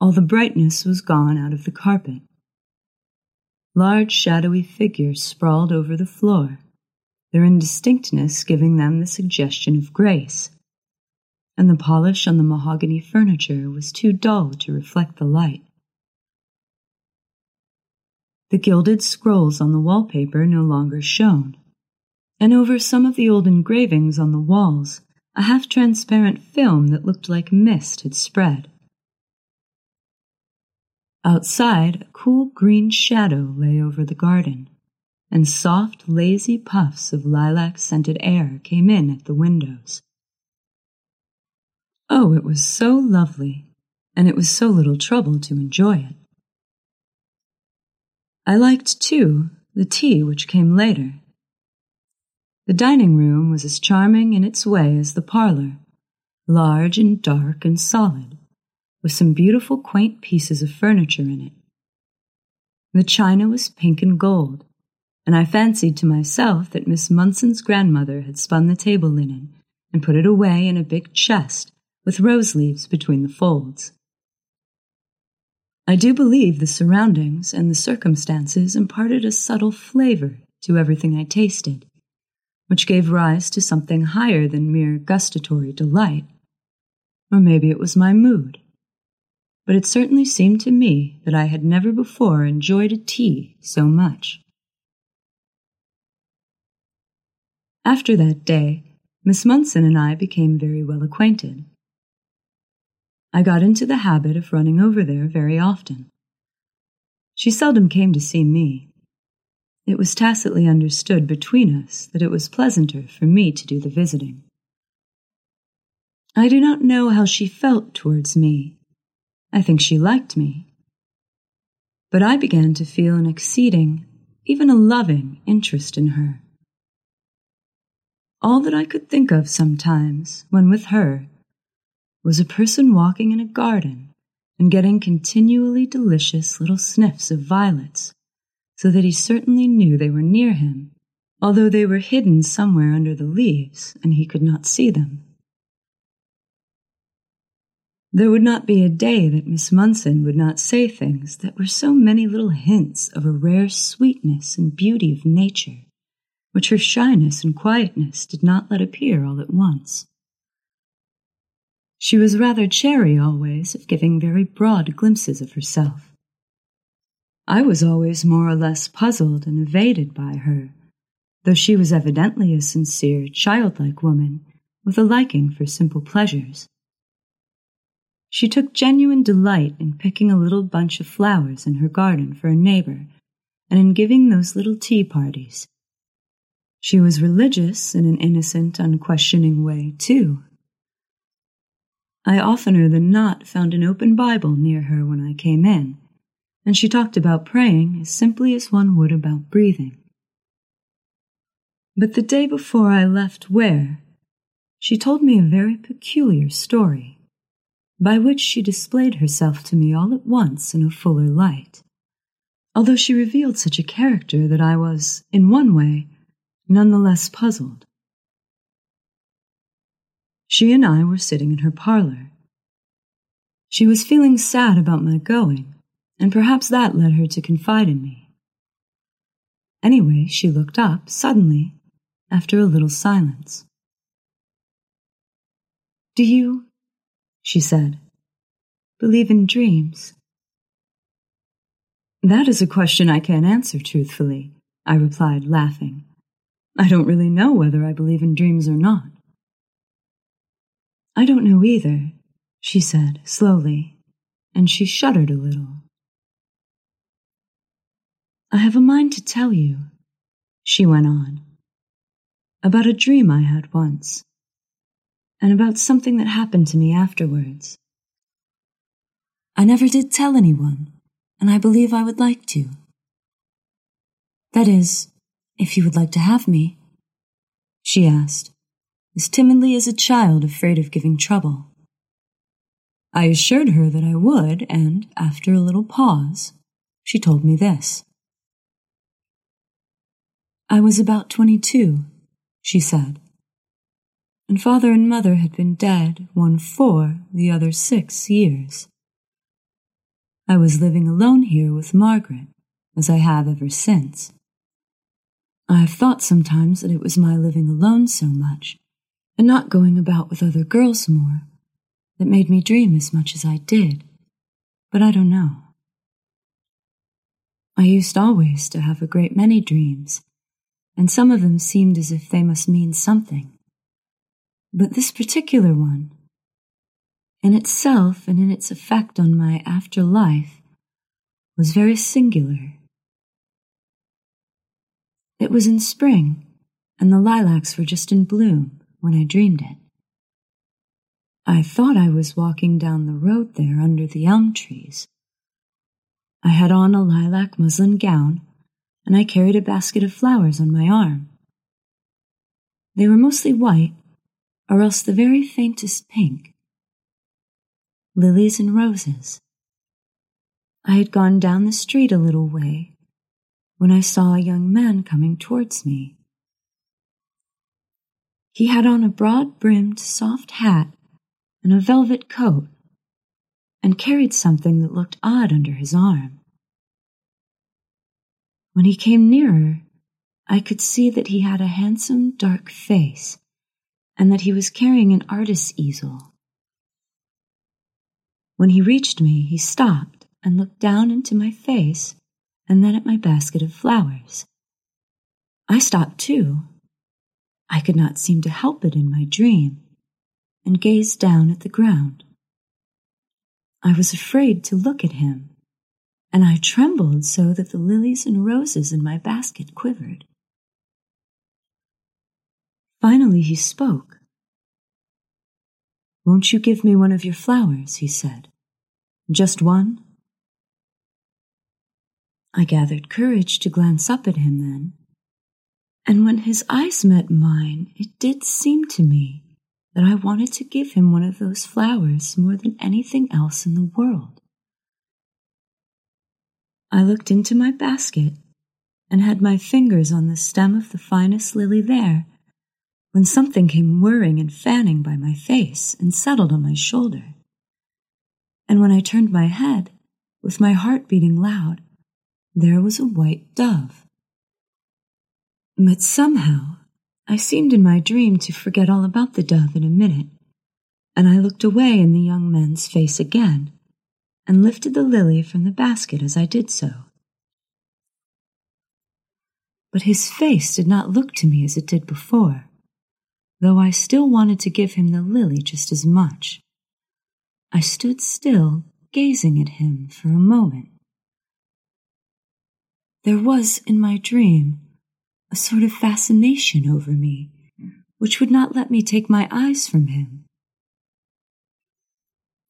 All the brightness was gone out of the carpet. Large shadowy figures sprawled over the floor, their indistinctness giving them the suggestion of grace and the polish on the mahogany furniture was too dull to reflect the light. The gilded scrolls on the wallpaper no longer shone, and over some of the old engravings on the walls, a half transparent film that looked like mist had spread. Outside, a cool green shadow lay over the garden, and soft, lazy puffs of lilac scented air came in at the windows. Oh, it was so lovely, and it was so little trouble to enjoy it. I liked, too, the tea which came later. The dining room was as charming in its way as the parlor, large and dark and solid, with some beautiful quaint pieces of furniture in it. The china was pink and gold, and I fancied to myself that Miss Munson's grandmother had spun the table linen and put it away in a big chest with rose leaves between the folds. I do believe the surroundings and the circumstances imparted a subtle flavor to everything I tasted, which gave rise to something higher than mere gustatory delight. Or maybe it was my mood. But it certainly seemed to me that I had never before enjoyed a tea so much. After that day, Miss Munson and I became very well acquainted. I got into the habit of running over there very often. She seldom came to see me. It was tacitly understood between us that it was pleasanter for me to do the visiting. I do not know how she felt towards me. I think she liked me. But I began to feel an exceeding, even a loving, interest in her. All that I could think of sometimes, when with her, was a person walking in a garden and getting continually delicious little sniffs of violets, so that he certainly knew they were near him, although they were hidden somewhere under the leaves and he could not see them. There would not be a day that Miss Munson would not say things that were so many little hints of a rare sweetness and beauty of nature, which her shyness and quietness did not let appear all at once. She was rather chary always of giving very broad glimpses of herself. I was always more or less puzzled and evaded by her, though she was evidently a sincere, childlike woman with a liking for simple pleasures. She took genuine delight in picking a little bunch of flowers in her garden for a neighbor and in giving those little tea parties. She was religious in an innocent, unquestioning way, too, I oftener than not found an open Bible near her when I came in, and she talked about praying as simply as one would about breathing. But the day before I left Ware, she told me a very peculiar story, by which she displayed herself to me all at once in a fuller light, although she revealed such a character that I was, in one way, none the less puzzled. She and I were sitting in her parlor. She was feeling sad about my going, and perhaps that led her to confide in me. Anyway, she looked up suddenly after a little silence. Do you, she said, believe in dreams? That is a question I can't answer truthfully, I replied, laughing. I don't really know whether I believe in dreams or not. I don't know either, she said slowly, and she shuddered a little. I have a mind to tell you, she went on, about a dream I had once, and about something that happened to me afterwards. I never did tell anyone, and I believe I would like to. That is, if you would like to have me, she asked, as timidly as a child afraid of giving trouble. I assured her that I would, and after a little pause, she told me this. I was about twenty two, she said, and father and mother had been dead, one four, the other six years. I was living alone here with Margaret, as I have ever since. I have thought sometimes that it was my living alone so much, and not going about with other girls more, that made me dream as much as I did, but I don't know. I used always to have a great many dreams, and some of them seemed as if they must mean something. But this particular one, in itself and in its effect on my afterlife, was very singular. It was in spring, and the lilacs were just in bloom when I dreamed it. I thought I was walking down the road there under the elm trees. I had on a lilac muslin gown, and I carried a basket of flowers on my arm. They were mostly white, or else the very faintest pink. Lilies and roses. I had gone down the street a little way when I saw a young man coming towards me. He had on a broad brimmed soft hat and a velvet coat, and carried something that looked odd under his arm. When he came nearer, I could see that he had a handsome, dark face, and that he was carrying an artist's easel. When he reached me, he stopped and looked down into my face and then at my basket of flowers. I stopped too. I could not seem to help it in my dream and gazed down at the ground. I was afraid to look at him, and I trembled so that the lilies and roses in my basket quivered. Finally, he spoke. Won't you give me one of your flowers? he said. Just one? I gathered courage to glance up at him then, and when his eyes met mine, it did seem to me that I wanted to give him one of those flowers more than anything else in the world. I looked into my basket and had my fingers on the stem of the finest lily there when something came whirring and fanning by my face and settled on my shoulder. And when I turned my head, with my heart beating loud, there was a white dove. But somehow I seemed in my dream to forget all about the dove in a minute, and I looked away in the young man's face again and lifted the lily from the basket as I did so. But his face did not look to me as it did before, though I still wanted to give him the lily just as much. I stood still, gazing at him for a moment. There was in my dream a sort of fascination over me, which would not let me take my eyes from him.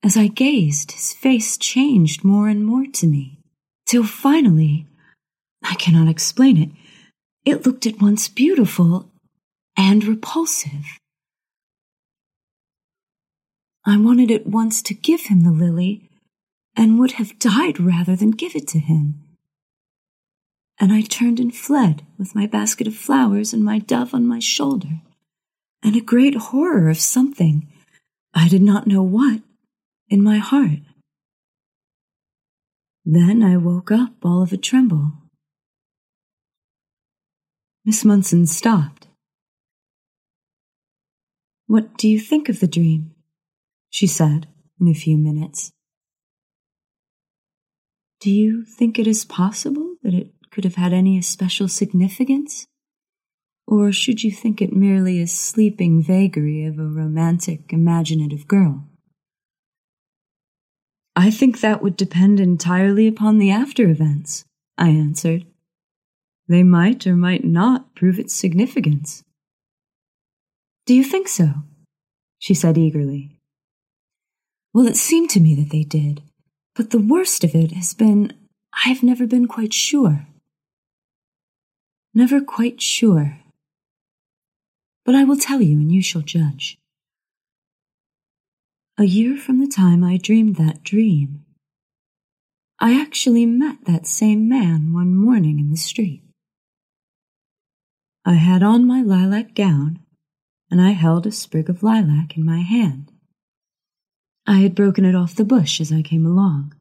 As I gazed, his face changed more and more to me, till finally, I cannot explain it, it looked at once beautiful and repulsive. I wanted at once to give him the lily, and would have died rather than give it to him and I turned and fled with my basket of flowers and my dove on my shoulder, and a great horror of something, I did not know what, in my heart. Then I woke up all of a tremble. Miss Munson stopped. What do you think of the dream? she said in a few minutes. Do you think it is possible that it could have had any special significance? Or should you think it merely a sleeping vagary of a romantic, imaginative girl? I think that would depend entirely upon the after events, I answered, they might or might not prove its significance. Do you think so? she said eagerly. Well, it seemed to me that they did, but the worst of it has been I've never been quite sure. Never quite sure. But I will tell you, and you shall judge. A year from the time I dreamed that dream, I actually met that same man one morning in the street. I had on my lilac gown, and I held a sprig of lilac in my hand. I had broken it off the bush as I came along.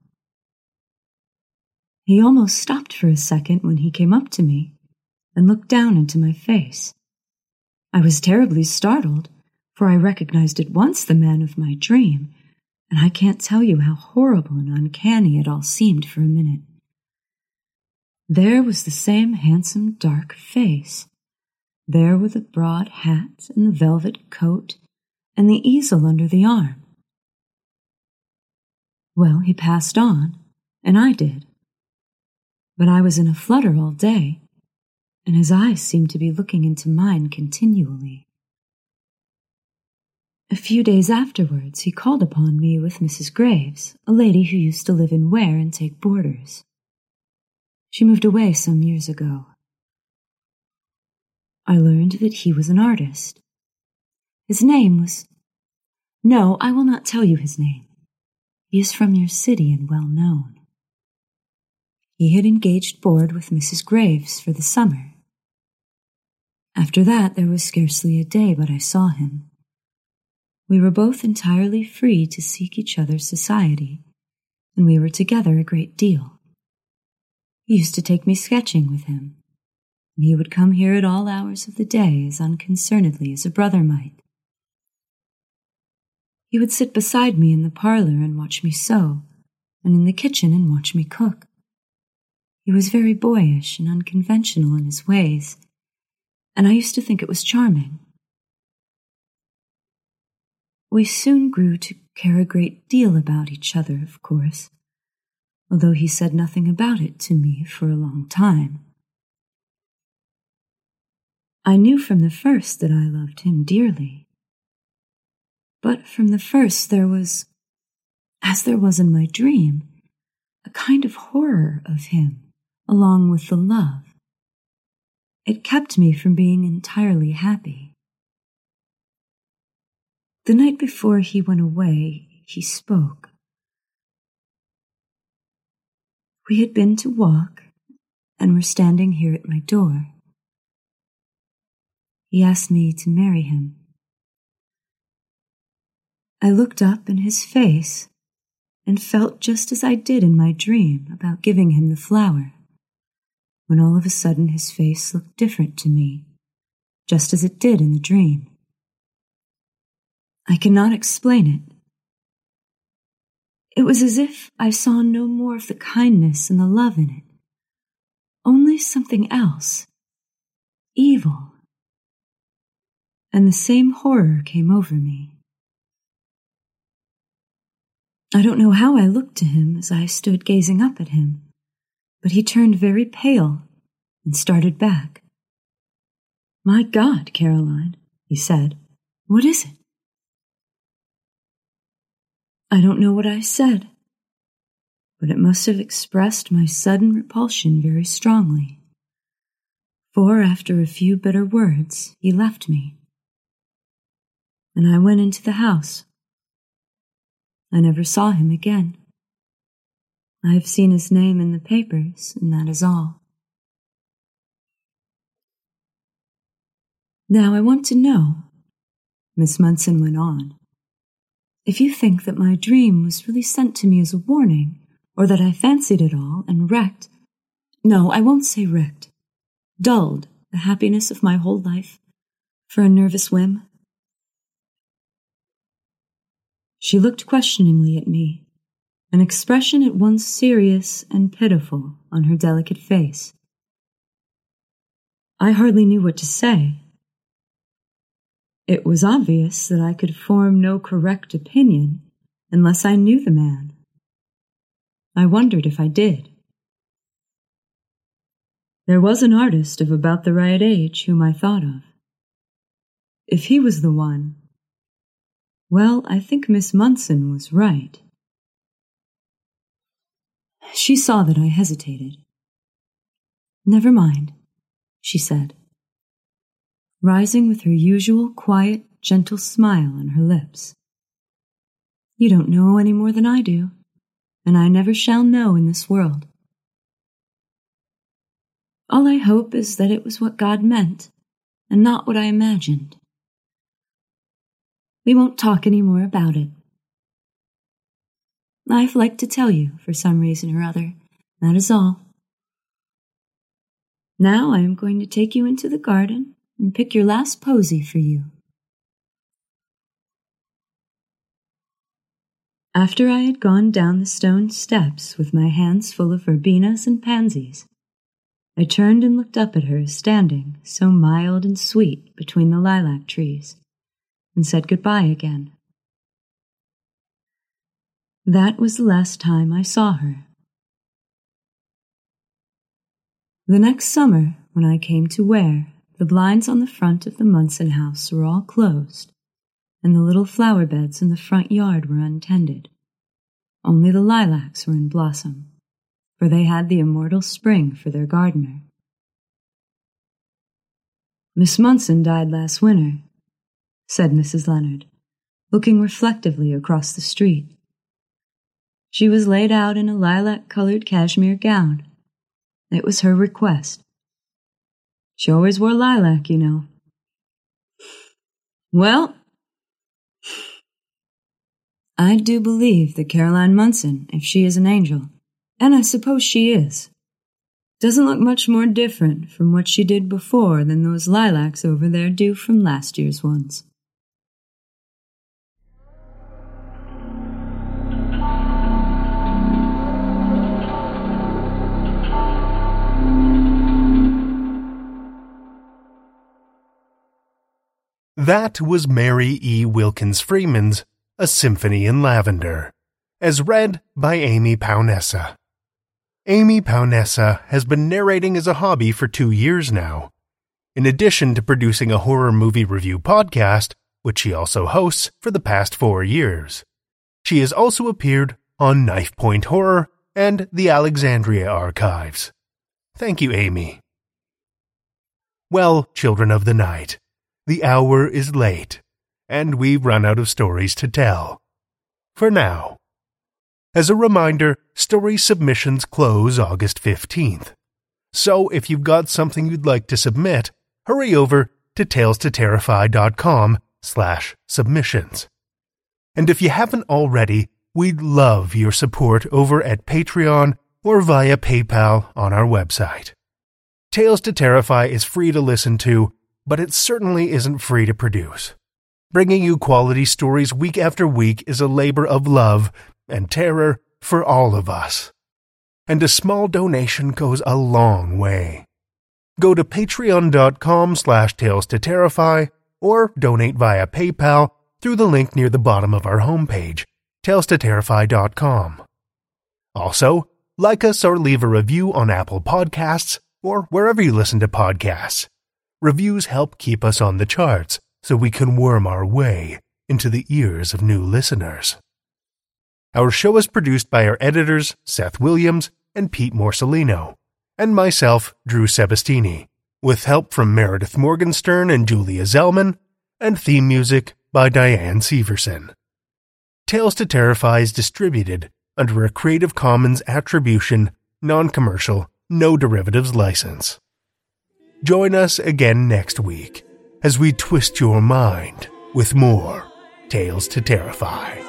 He almost stopped for a second when he came up to me and looked down into my face. I was terribly startled, for I recognized at once the man of my dream, and I can't tell you how horrible and uncanny it all seemed for a minute. There was the same handsome dark face, there were the broad hat and the velvet coat and the easel under the arm. Well, he passed on, and I did. But I was in a flutter all day, and his eyes seemed to be looking into mine continually. A few days afterwards, he called upon me with Mrs. Graves, a lady who used to live in Ware and take boarders. She moved away some years ago. I learned that he was an artist. His name was. No, I will not tell you his name. He is from your city and well known. He had engaged board with Mrs. Graves for the summer. After that, there was scarcely a day but I saw him. We were both entirely free to seek each other's society, and we were together a great deal. He used to take me sketching with him, and he would come here at all hours of the day as unconcernedly as a brother might. He would sit beside me in the parlor and watch me sew, and in the kitchen and watch me cook. He was very boyish and unconventional in his ways, and I used to think it was charming. We soon grew to care a great deal about each other, of course, although he said nothing about it to me for a long time. I knew from the first that I loved him dearly. But from the first there was, as there was in my dream, a kind of horror of him, along with the love. It kept me from being entirely happy. The night before he went away, he spoke. We had been to walk and were standing here at my door. He asked me to marry him. I looked up in his face and felt just as I did in my dream about giving him the flower, when all of a sudden his face looked different to me, just as it did in the dream. I cannot explain it. It was as if I saw no more of the kindness and the love in it, only something else, evil and the same horror came over me. I don't know how I looked to him as I stood gazing up at him, but he turned very pale and started back. My God, Caroline, he said, what is it? I don't know what I said, but it must have expressed my sudden repulsion very strongly. For after a few bitter words, he left me and I went into the house. I never saw him again. I have seen his name in the papers, and that is all. Now I want to know, Miss Munson went on, if you think that my dream was really sent to me as a warning, or that I fancied it all and wrecked. No, I won't say wrecked. Dulled the happiness of my whole life for a nervous whim. She looked questioningly at me, an expression at once serious and pitiful on her delicate face. I hardly knew what to say. It was obvious that I could form no correct opinion unless I knew the man. I wondered if I did. There was an artist of about the right age whom I thought of. If he was the one, well, I think Miss Munson was right. She saw that I hesitated. Never mind, she said, rising with her usual quiet, gentle smile on her lips. You don't know any more than I do, and I never shall know in this world. All I hope is that it was what God meant and not what I imagined. We won't talk any more about it. I've liked to tell you for some reason or other. That is all. Now I am going to take you into the garden and pick your last posy for you. After I had gone down the stone steps with my hands full of verbenas and pansies, I turned and looked up at her standing so mild and sweet between the lilac trees, and said goodbye again. That was the last time I saw her. The next summer, when I came to Ware, the blinds on the front of the Munson house were all closed, and the little flower beds in the front yard were untended. Only the lilacs were in blossom for they had the immortal spring for their gardener. Miss Munson died last winter, said Mrs. Leonard, looking reflectively across the street. She was laid out in a lilac colored cashmere gown. It was her request. She always wore lilac, you know. Well, I do believe that Caroline Munson, if she is an angel, and I suppose she is. Doesn't look much more different from what she did before than those lilacs over there do from last year's ones. That was Mary E. Wilkins Freeman's A Symphony in Lavender, as read by Amy Paonessa. Amy Paonessa has been narrating as a hobby for two years now. In addition to producing a horror movie review podcast, which she also hosts for the past four years. She has also appeared on Knife Point Horror and the Alexandria Archives. Thank you, Amy. Well, children of the night, the hour is late, and we've run out of stories to tell. For now. As a reminder, story submissions close August 15th. So if you've got something you'd like to submit, hurry over to talestoterrify.com slash submissions. And if you haven't already, we'd love your support over at Patreon or via PayPal on our website. Tales to Terrify is free to listen to, but it certainly isn't free to produce. Bringing you quality stories week after week is a labor of love and terror for all of us. And a small donation goes a long way. Go to patreon.com slash tales to terrify or donate via PayPal through the link near the bottom of our homepage, talestoterrify.com. Also, like us or leave a review on Apple Podcasts or wherever you listen to podcasts. Reviews help keep us on the charts so we can worm our way into the ears of new listeners. Our show is produced by our editors, Seth Williams and Pete Morsellino, and myself, Drew Sebastino, with help from Meredith Morgenstern and Julia Zellman, and theme music by Diane Severson. Tales to Terrify is distributed under a Creative Commons Attribution, Non Commercial, No Derivatives license. Join us again next week as we twist your mind with more Tales to Terrify.